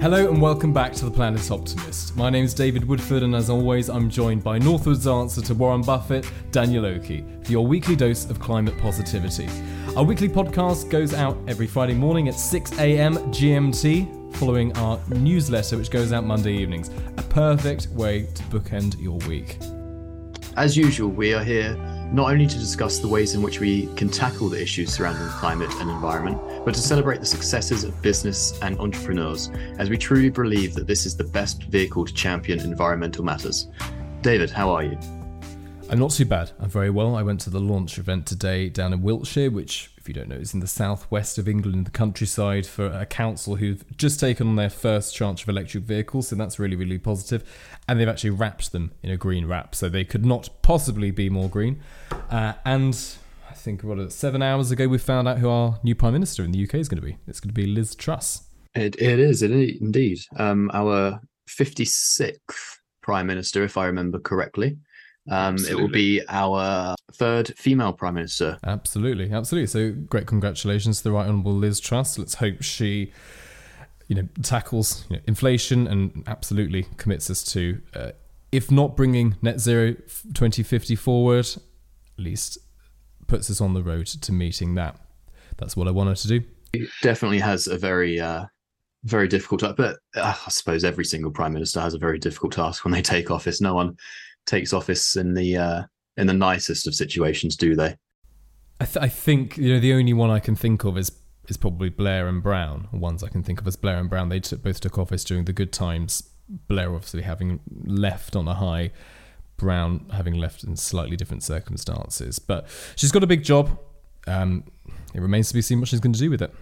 Hello and welcome back to the Planet Optimist. My name is David Woodford, and as always, I'm joined by Northwood's answer to Warren Buffett, Daniel Oki, for your weekly dose of climate positivity. Our weekly podcast goes out every Friday morning at 6 a.m. GMT, following our newsletter, which goes out Monday evenings. A perfect way to bookend your week. As usual, we are here not only to discuss the ways in which we can tackle the issues surrounding climate and environment, but to celebrate the successes of business and entrepreneurs, as we truly believe that this is the best vehicle to champion environmental matters. David, how are you? I'm not too bad. I'm very well. I went to the launch event today down in Wiltshire, which, if you don't know, is in the southwest of England the countryside for a council who've just taken on their first tranche of electric vehicles. So that's really, really positive. And they've actually wrapped them in a green wrap. So they could not possibly be more green. Uh, and I think, what, seven hours ago, we found out who our new Prime Minister in the UK is going to be. It's going to be Liz Truss. It, it is, it is indeed. Um, our 56th Prime Minister, if I remember correctly. Um, it will be our third female prime minister. Absolutely, absolutely. So great congratulations to the right honourable Liz Truss. Let's hope she, you know, tackles you know, inflation and absolutely commits us to, uh, if not bringing net zero 2050 forward, at least puts us on the road to meeting that. That's what I wanted to do. It definitely has a very uh, very difficult task. But uh, I suppose every single prime minister has a very difficult task when they take office. No one takes office in the uh, in the nicest of situations, do they? I, th- I think you know the only one I can think of is is probably Blair and Brown. Ones I can think of as Blair and Brown. They t- both took office during the good times. Blair obviously having left on a high, Brown having left in slightly different circumstances. But she's got a big job. Um, it remains to be seen what she's going to do with it.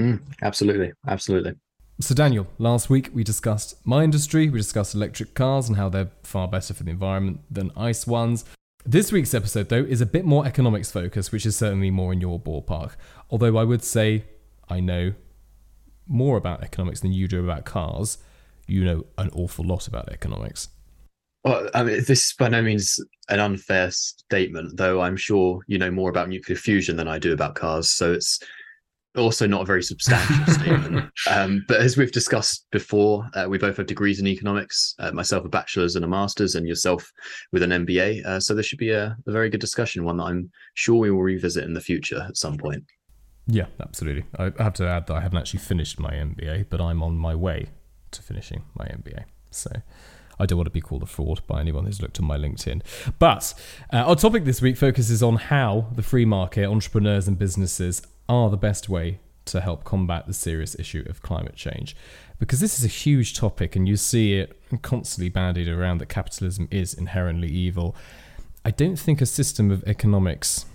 Mm, absolutely, absolutely. So, Daniel, last week we discussed my industry, we discussed electric cars and how they're far better for the environment than ICE ones. This week's episode, though, is a bit more economics focused, which is certainly more in your ballpark. Although I would say I know more about economics than you do about cars, you know an awful lot about economics. Well, I mean, this is by no means an unfair statement, though I'm sure you know more about nuclear fusion than I do about cars. So it's also not a very substantial statement. Um, but as we've discussed before, uh, we both have degrees in economics, uh, myself a bachelor's and a master's, and yourself with an MBA. Uh, so there should be a, a, very good discussion, one that I'm sure we will revisit in the future at some point. Yeah, absolutely. I have to add that I haven't actually finished my MBA, but I'm on my way to finishing my MBA. So I don't want to be called a fraud by anyone who's looked at my LinkedIn. But uh, our topic this week focuses on how the free market, entrepreneurs, and businesses are the best way to help combat the serious issue of climate change. Because this is a huge topic, and you see it constantly bandied around that capitalism is inherently evil. I don't think a system of economics,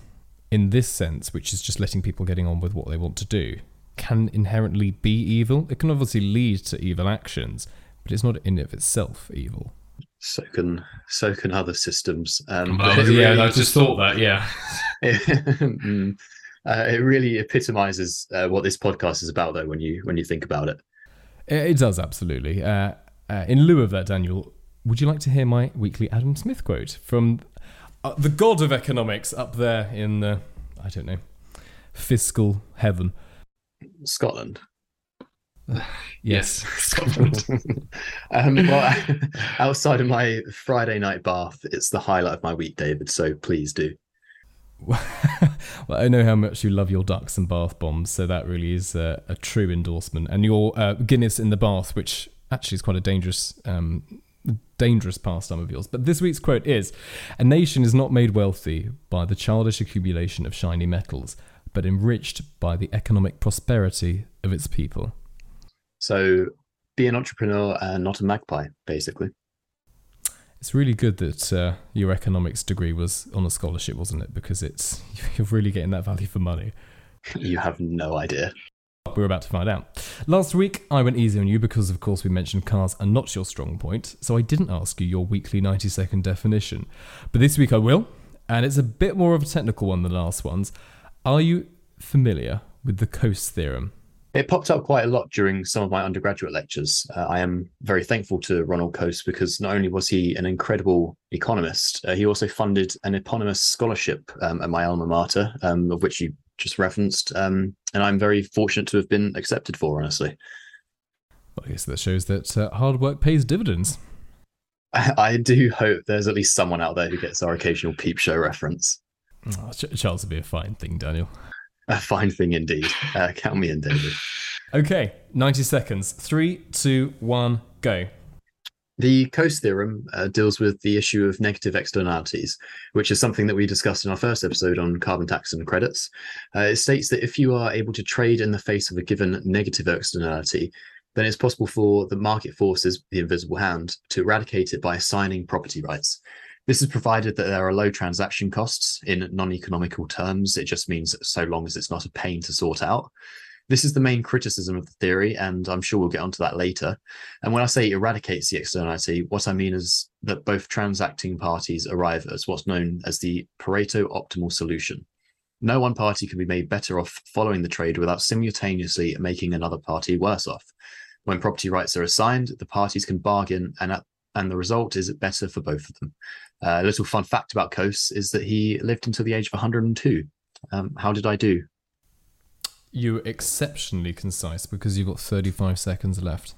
in this sense, which is just letting people getting on with what they want to do, can inherently be evil. It can obviously lead to evil actions, but it's not in of itself evil. So can so can other systems. Um, well, yeah, I just thought that. Yeah. Uh, it really epitomizes uh, what this podcast is about, though. When you when you think about it, it does absolutely. Uh, uh, in lieu of that, Daniel, would you like to hear my weekly Adam Smith quote from uh, the god of economics up there in the I don't know fiscal heaven, Scotland? yes, Scotland. um, well, outside of my Friday night bath, it's the highlight of my week, David. So please do. well, I know how much you love your ducks and bath bombs, so that really is a, a true endorsement. And your uh, Guinness in the bath, which actually is quite a dangerous, um, dangerous pastime of yours. But this week's quote is: "A nation is not made wealthy by the childish accumulation of shiny metals, but enriched by the economic prosperity of its people." So, be an entrepreneur and not a magpie, basically. It's really good that uh, your economics degree was on a scholarship, wasn't it? Because it's you're really getting that value for money. You have no idea. We're about to find out. Last week, I went easy on you because, of course, we mentioned cars are not your strong point, so I didn't ask you your weekly 90 second definition. But this week I will, and it's a bit more of a technical one than the last ones. Are you familiar with the Coase theorem? It popped up quite a lot during some of my undergraduate lectures. Uh, I am very thankful to Ronald Coase because not only was he an incredible economist, uh, he also funded an eponymous scholarship um, at my alma mater, um, of which you just referenced. Um, and I'm very fortunate to have been accepted for, honestly. Well, I guess that shows that uh, hard work pays dividends. I, I do hope there's at least someone out there who gets our occasional peep show reference. Oh, Ch- Charles would be a fine thing, Daniel. A fine thing indeed. Uh, count me in, David. Okay, 90 seconds. Three, two, one, go. The Coase theorem uh, deals with the issue of negative externalities, which is something that we discussed in our first episode on carbon tax and credits. Uh, it states that if you are able to trade in the face of a given negative externality, then it's possible for the market forces, the invisible hand, to eradicate it by assigning property rights. This is provided that there are low transaction costs in non economical terms. It just means so long as it's not a pain to sort out. This is the main criticism of the theory, and I'm sure we'll get onto that later. And when I say eradicates the externality, what I mean is that both transacting parties arrive at what's known as the Pareto optimal solution. No one party can be made better off following the trade without simultaneously making another party worse off. When property rights are assigned, the parties can bargain, and at, and the result is better for both of them. Uh, a little fun fact about Coase is that he lived until the age of 102. Um, how did I do? You were exceptionally concise because you've got 35 seconds left.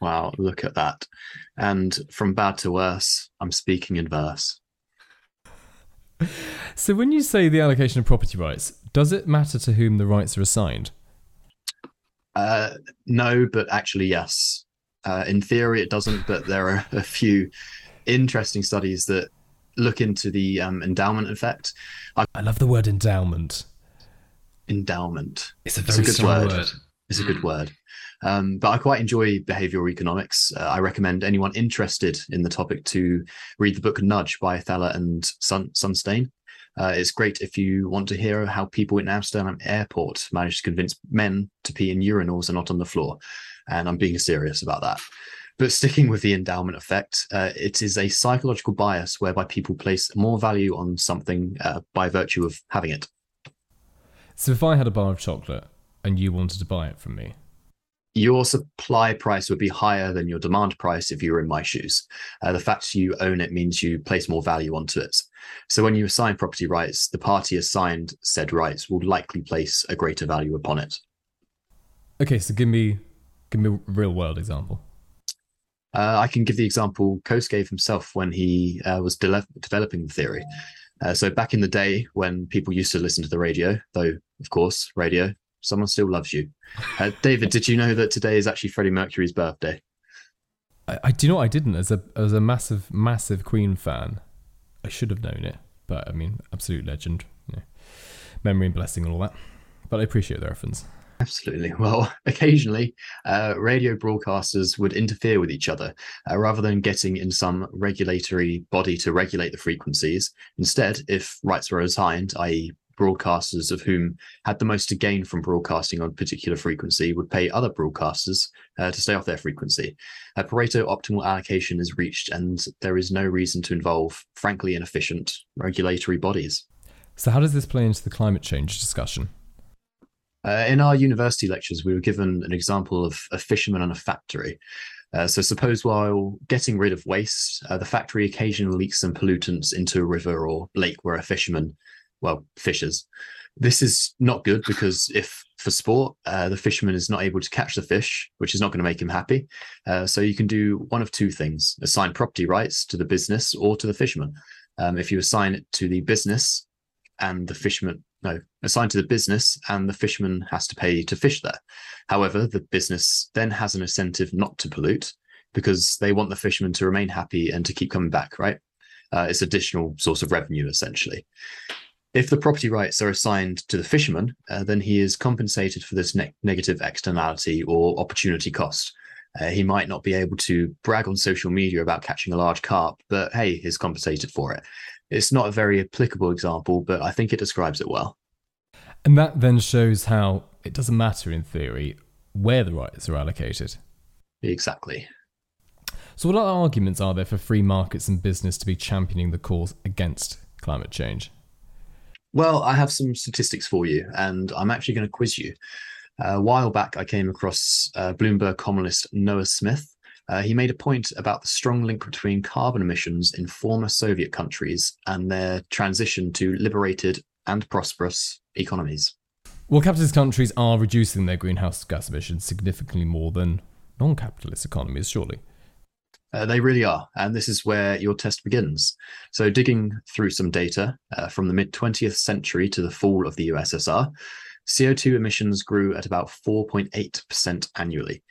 Wow, look at that. And from bad to worse, I'm speaking in verse. So, when you say the allocation of property rights, does it matter to whom the rights are assigned? Uh, no, but actually, yes. Uh, in theory, it doesn't, but there are a few interesting studies that look into the um, endowment effect. I, I love the word endowment. Endowment. It's a very it's a good word. word. It's a good word. Um, but I quite enjoy behavioral economics. Uh, I recommend anyone interested in the topic to read the book Nudge by Thaler and Sun- Sunstein. Uh, it's great if you want to hear how people in Amsterdam airport manage to convince men to pee in urinals and not on the floor. And I'm being serious about that. But sticking with the endowment effect, uh, it is a psychological bias whereby people place more value on something uh, by virtue of having it. So, if I had a bar of chocolate and you wanted to buy it from me, your supply price would be higher than your demand price if you were in my shoes. Uh, the fact you own it means you place more value onto it. So when you assign property rights, the party assigned said rights will likely place a greater value upon it. okay, so give me give me a real world example. Uh, I can give the example Coase gave himself when he uh, was de- developing the theory. Uh, so back in the day when people used to listen to the radio, though of course radio, someone still loves you. Uh, David, did you know that today is actually Freddie Mercury's birthday? I, I do you know I didn't as a as a massive massive Queen fan. I should have known it, but I mean, absolute legend. You know, memory and blessing and all that. But I appreciate the reference. Absolutely. Well, occasionally, uh, radio broadcasters would interfere with each other uh, rather than getting in some regulatory body to regulate the frequencies. Instead, if rights were assigned, i.e., broadcasters of whom had the most to gain from broadcasting on a particular frequency would pay other broadcasters uh, to stay off their frequency. A Pareto optimal allocation is reached, and there is no reason to involve, frankly, inefficient regulatory bodies. So how does this play into the climate change discussion? Uh, in our university lectures, we were given an example of a fisherman and a factory. Uh, so, suppose while getting rid of waste, uh, the factory occasionally leaks some pollutants into a river or lake where a fisherman, well, fishes. This is not good because if for sport, uh, the fisherman is not able to catch the fish, which is not going to make him happy. Uh, so, you can do one of two things assign property rights to the business or to the fisherman. Um, if you assign it to the business and the fisherman no assigned to the business and the fisherman has to pay to fish there. However the business then has an incentive not to pollute because they want the fisherman to remain happy and to keep coming back right? Uh, it's additional source of revenue essentially. If the property rights are assigned to the fisherman uh, then he is compensated for this ne- negative externality or opportunity cost. Uh, he might not be able to brag on social media about catching a large carp, but hey, he's compensated for it. It's not a very applicable example, but I think it describes it well. And that then shows how it doesn't matter in theory where the rights are allocated. Exactly. So, what other arguments are there for free markets and business to be championing the cause against climate change? Well, I have some statistics for you, and I'm actually going to quiz you. a while back, I came across uh, Bloomberg columnist Noah Smith. Uh, he made a point about the strong link between carbon emissions in former Soviet countries and their transition to liberated and prosperous economies. Well, capitalist countries are reducing their greenhouse gas emissions significantly more than non capitalist economies, surely. Uh, they really are. And this is where your test begins. So, digging through some data uh, from the mid 20th century to the fall of the USSR, CO2 emissions grew at about 4.8% annually,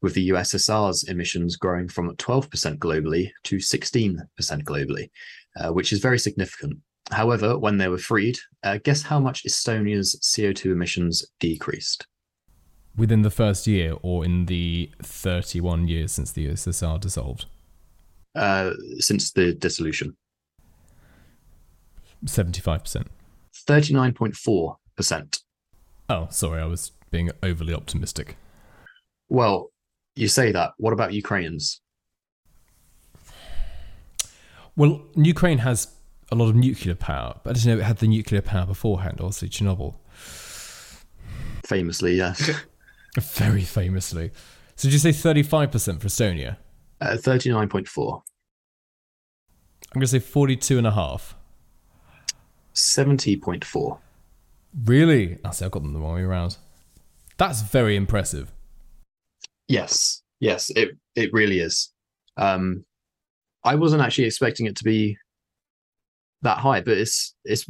with the USSR's emissions growing from 12% globally to 16% globally, uh, which is very significant. However, when they were freed, uh, guess how much Estonia's CO2 emissions decreased? Within the first year or in the 31 years since the USSR dissolved? Uh, since the dissolution. 75%. 39.4%. Oh, sorry, I was being overly optimistic. Well, you say that. What about Ukrainians? Well, Ukraine has a lot of nuclear power, but I didn't know it had the nuclear power beforehand, obviously, Chernobyl. Famously, yes. Very famously. So did you say 35% for Estonia? Uh, 39.4. I'm going to say 42 and a half. 70.4. Really? I see, I've got them the wrong way around. That's very impressive. Yes, yes, it it really is. Um, I wasn't actually expecting it to be that high, but it's it's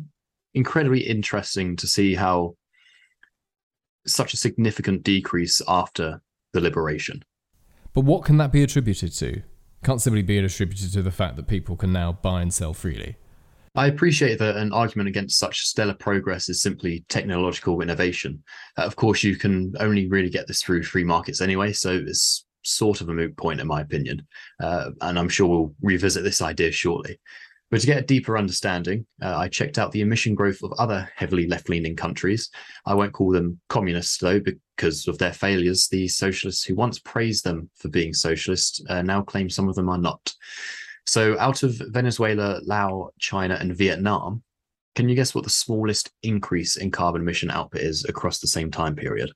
incredibly interesting to see how such a significant decrease after the liberation. But what can that be attributed to? Can't simply be attributed to the fact that people can now buy and sell freely. I appreciate that an argument against such stellar progress is simply technological innovation. Uh, of course, you can only really get this through free markets anyway, so it's sort of a moot point, in my opinion. Uh, and I'm sure we'll revisit this idea shortly. But to get a deeper understanding, uh, I checked out the emission growth of other heavily left leaning countries. I won't call them communists, though, because of their failures. The socialists who once praised them for being socialist uh, now claim some of them are not. So, out of Venezuela, Laos, China, and Vietnam, can you guess what the smallest increase in carbon emission output is across the same time period?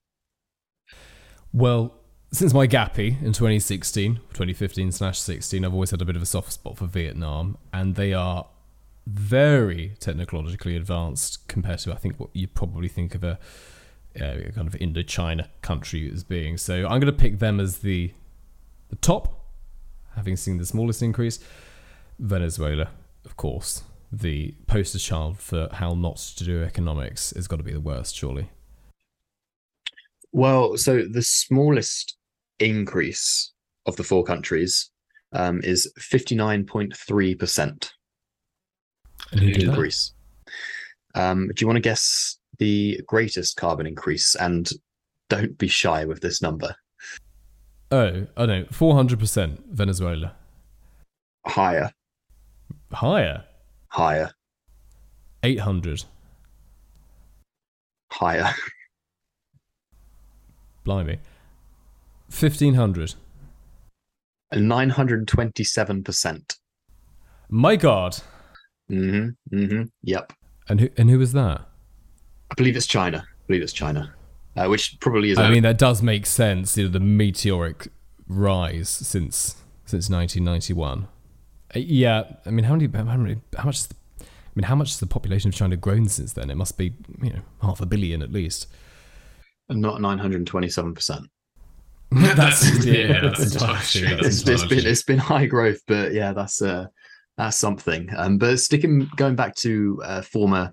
Well, since my GAPI in 2016, 2015 slash 16, I've always had a bit of a soft spot for Vietnam, and they are very technologically advanced compared to, I think, what you probably think of a, uh, kind of Indochina country as being. So I'm going to pick them as the the top having seen the smallest increase. Venezuela, of course, the poster child for how not to do economics has got to be the worst, surely. Well, so the smallest increase of the four countries um, is 59.3%. And who did that? increase. Um, do you want to guess the greatest carbon increase? And don't be shy with this number. Oh, I know, 400% Venezuela. Higher, Higher, higher, 800. higher. Blimey. 1500. 927%. My God. Mm-hmm. Mm-hmm. Yep. And who, and who was that? I believe it's China. I believe it's China. Uh, which probably is I mean, that does make sense. You know, the meteoric rise since since 1991. Uh, Yeah, I mean, how many? How, many, how much? Is the, I mean, how much has the population of China grown since then? It must be, you know, half a billion at least. And not 927%. that's yeah, that's that's true. true. That's it's, been it's been high growth, but yeah, that's uh that's something. Um, but sticking going back to uh, former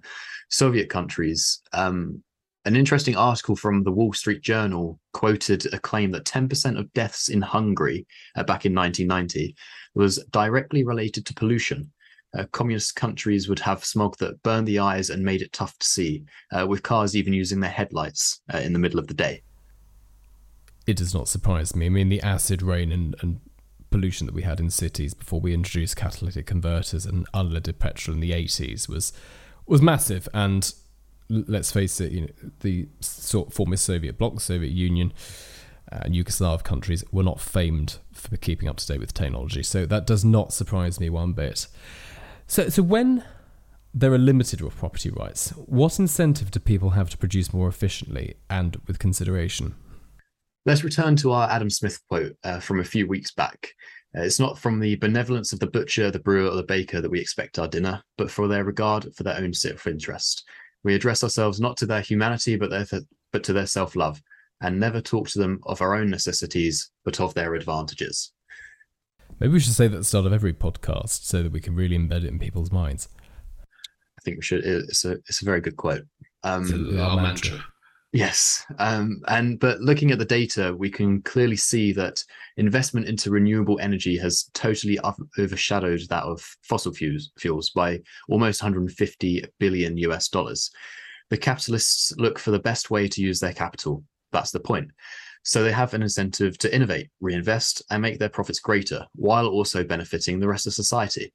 Soviet countries, um, an interesting article from the Wall Street Journal quoted a claim that 10% of deaths in Hungary uh, back in 1990 was directly related to pollution. Uh, communist countries would have smog that burned the eyes and made it tough to see, uh, with cars even using their headlights uh, in the middle of the day. it does not surprise me. I mean, the acid rain and, and pollution that we had in cities before we introduced catalytic converters and unleaded petrol in the 80s was was massive. And let's face it, you know, the sort former Soviet bloc, Soviet Union, uh, and Yugoslav countries were not famed for keeping up to date with technology. So that does not surprise me one bit. So, so when there are limited property rights, what incentive do people have to produce more efficiently and with consideration? Let's return to our Adam Smith quote uh, from a few weeks back. Uh, it's not from the benevolence of the butcher, the brewer, or the baker that we expect our dinner, but for their regard for their own self interest. We address ourselves not to their humanity, but their but to their self love. and never talk to them of our own necessities, but of their advantages. Maybe we should say that at the start of every podcast so that we can really embed it in people's minds. I think we should. It's a it's a very good quote. Um, It's our mantra. Yes, um, and but looking at the data, we can clearly see that investment into renewable energy has totally overshadowed that of fossil fuels, fuels by almost 150 billion US dollars. The capitalists look for the best way to use their capital. That's the point. So they have an incentive to innovate, reinvest, and make their profits greater, while also benefiting the rest of society.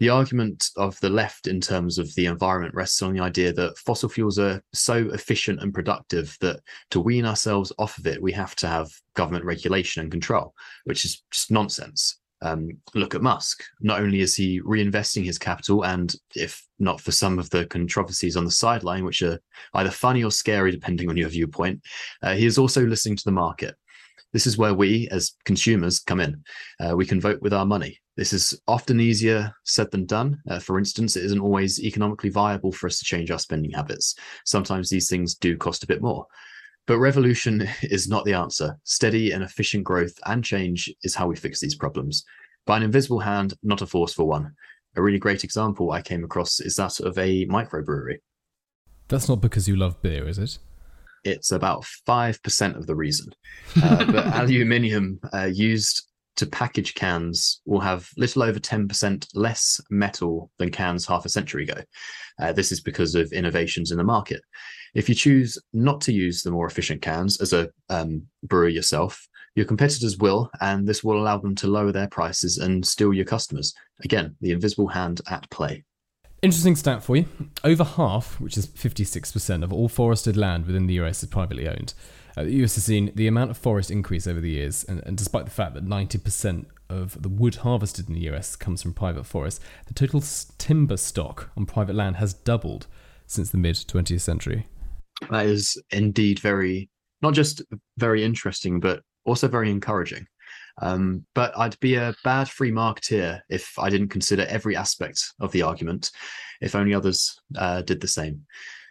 The argument of the left in terms of the environment rests on the idea that fossil fuels are so efficient and productive that to wean ourselves off of it, we have to have government regulation and control, which is just nonsense. Um, look at Musk. Not only is he reinvesting his capital, and if not for some of the controversies on the sideline, which are either funny or scary depending on your viewpoint, uh, he is also listening to the market. This is where we, as consumers, come in. Uh, we can vote with our money. This is often easier said than done. Uh, for instance, it isn't always economically viable for us to change our spending habits. Sometimes these things do cost a bit more. But revolution is not the answer. Steady and efficient growth and change is how we fix these problems. By an invisible hand, not a forceful one. A really great example I came across is that of a microbrewery. That's not because you love beer, is it? It's about 5% of the reason. Uh, but aluminium uh, used to package cans will have little over 10% less metal than cans half a century ago. Uh, this is because of innovations in the market. If you choose not to use the more efficient cans as a um, brewer yourself, your competitors will, and this will allow them to lower their prices and steal your customers. Again, the invisible hand at play. Interesting stat for you. Over half, which is 56% of all forested land within the US is privately owned. Uh, the US has seen the amount of forest increase over the years, and, and despite the fact that 90% of the wood harvested in the US comes from private forests, the total timber stock on private land has doubled since the mid 20th century. That is indeed very, not just very interesting, but also very encouraging. Um, but I'd be a bad free marketeer if I didn't consider every aspect of the argument, if only others uh, did the same.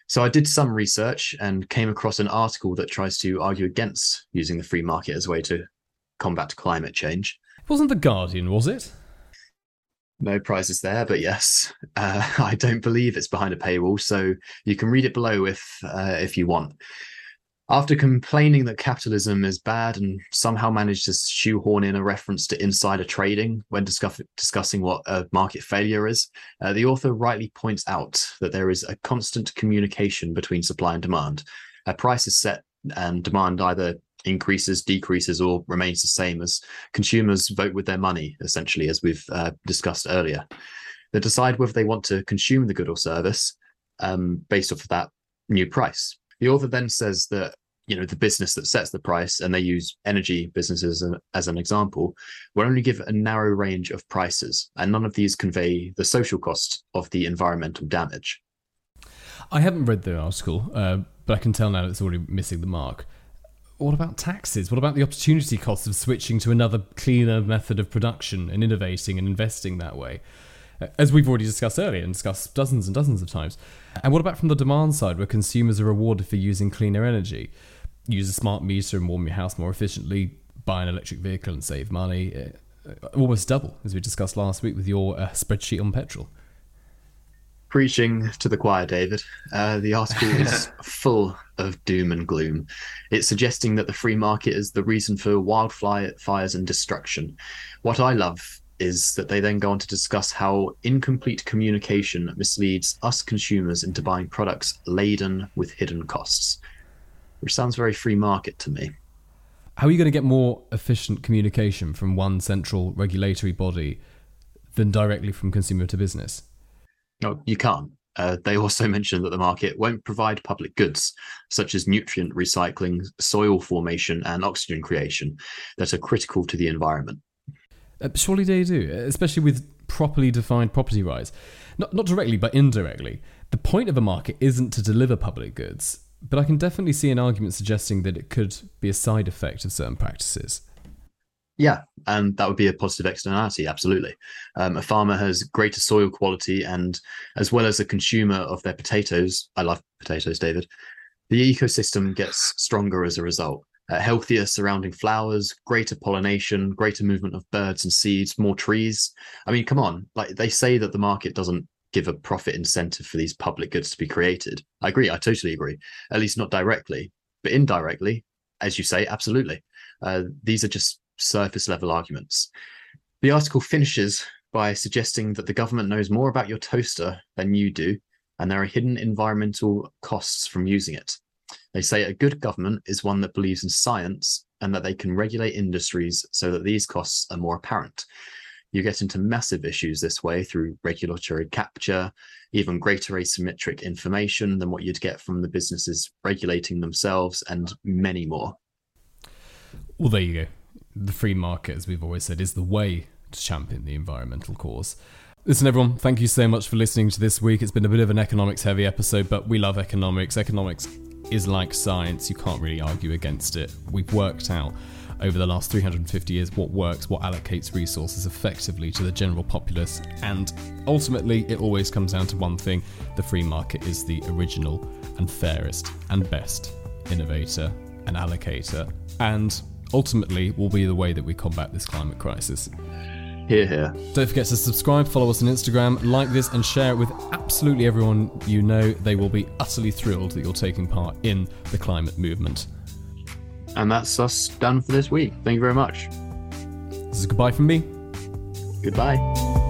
So I did some research and came across an article that tries to argue against using the free market as a way to combat climate change. It wasn't The Guardian, was it? No prizes there, but yes, uh, I don't believe it's behind a paywall, so you can read it below if uh, if you want. After complaining that capitalism is bad and somehow managed to shoehorn in a reference to insider trading when discuss- discussing what a market failure is, uh, the author rightly points out that there is a constant communication between supply and demand. A price is set and demand either increases, decreases, or remains the same as consumers vote with their money, essentially, as we've uh, discussed earlier. They decide whether they want to consume the good or service um, based off of that new price. The author then says that you know the business that sets the price, and they use energy businesses as, as an example, will only give a narrow range of prices, and none of these convey the social cost of the environmental damage. I haven't read the article, uh, but I can tell now it's already missing the mark. What about taxes? What about the opportunity cost of switching to another cleaner method of production and innovating and investing that way? As we've already discussed earlier and discussed dozens and dozens of times. And what about from the demand side, where consumers are rewarded for using cleaner energy? Use a smart meter and warm your house more efficiently, buy an electric vehicle and save money. Uh, uh, almost double, as we discussed last week with your uh, spreadsheet on petrol. Preaching to the choir, David. Uh, the article is full of doom and gloom. It's suggesting that the free market is the reason for wildfires and destruction. What I love is that they then go on to discuss how incomplete communication misleads us consumers into buying products laden with hidden costs, which sounds very free market to me. How are you going to get more efficient communication from one central regulatory body than directly from consumer to business? No, you can't. Uh, they also mentioned that the market won't provide public goods, such as nutrient recycling, soil formation, and oxygen creation, that are critical to the environment. Uh, surely they do, especially with properly defined property rights. Not, not directly, but indirectly. The point of a market isn't to deliver public goods, but I can definitely see an argument suggesting that it could be a side effect of certain practices. Yeah, and that would be a positive externality, absolutely. Um, a farmer has greater soil quality, and as well as a consumer of their potatoes, I love potatoes, David, The ecosystem gets stronger as a result. Uh, healthier surrounding flowers, greater pollination, greater movement of birds and seeds, more trees. I mean, come on, like they say that the market doesn't give a profit incentive for these public goods to be created. I agree, I totally agree. At least not directly, but indirectly, as you say, absolutely. Uh, these are just surface level arguments. The article finishes by suggesting that the government knows more about your toaster than you do, and there are hidden environmental costs from using it. They say a good government is one that believes in science and that they can regulate industries so that these costs are more apparent. You get into massive issues this way through regulatory capture, even greater asymmetric information than what you'd get from the businesses regulating themselves, and many more. Well, there you go. The free market, as we've always said, is the way to champion the environmental cause. Listen, everyone, thank you so much for listening to this week. It's been a bit of an economics heavy episode, but we love economics. Economics is like science, you can't really argue against it. We've worked out over the last 350 years what works, what allocates resources effectively to the general populace, and ultimately it always comes down to one thing the free market is the original and fairest and best innovator and allocator, and ultimately will be the way that we combat this climate crisis. Hear, hear. Don't forget to subscribe, follow us on Instagram, like this, and share it with absolutely everyone you know. They will be utterly thrilled that you're taking part in the climate movement. And that's us done for this week. Thank you very much. This is goodbye from me. Goodbye.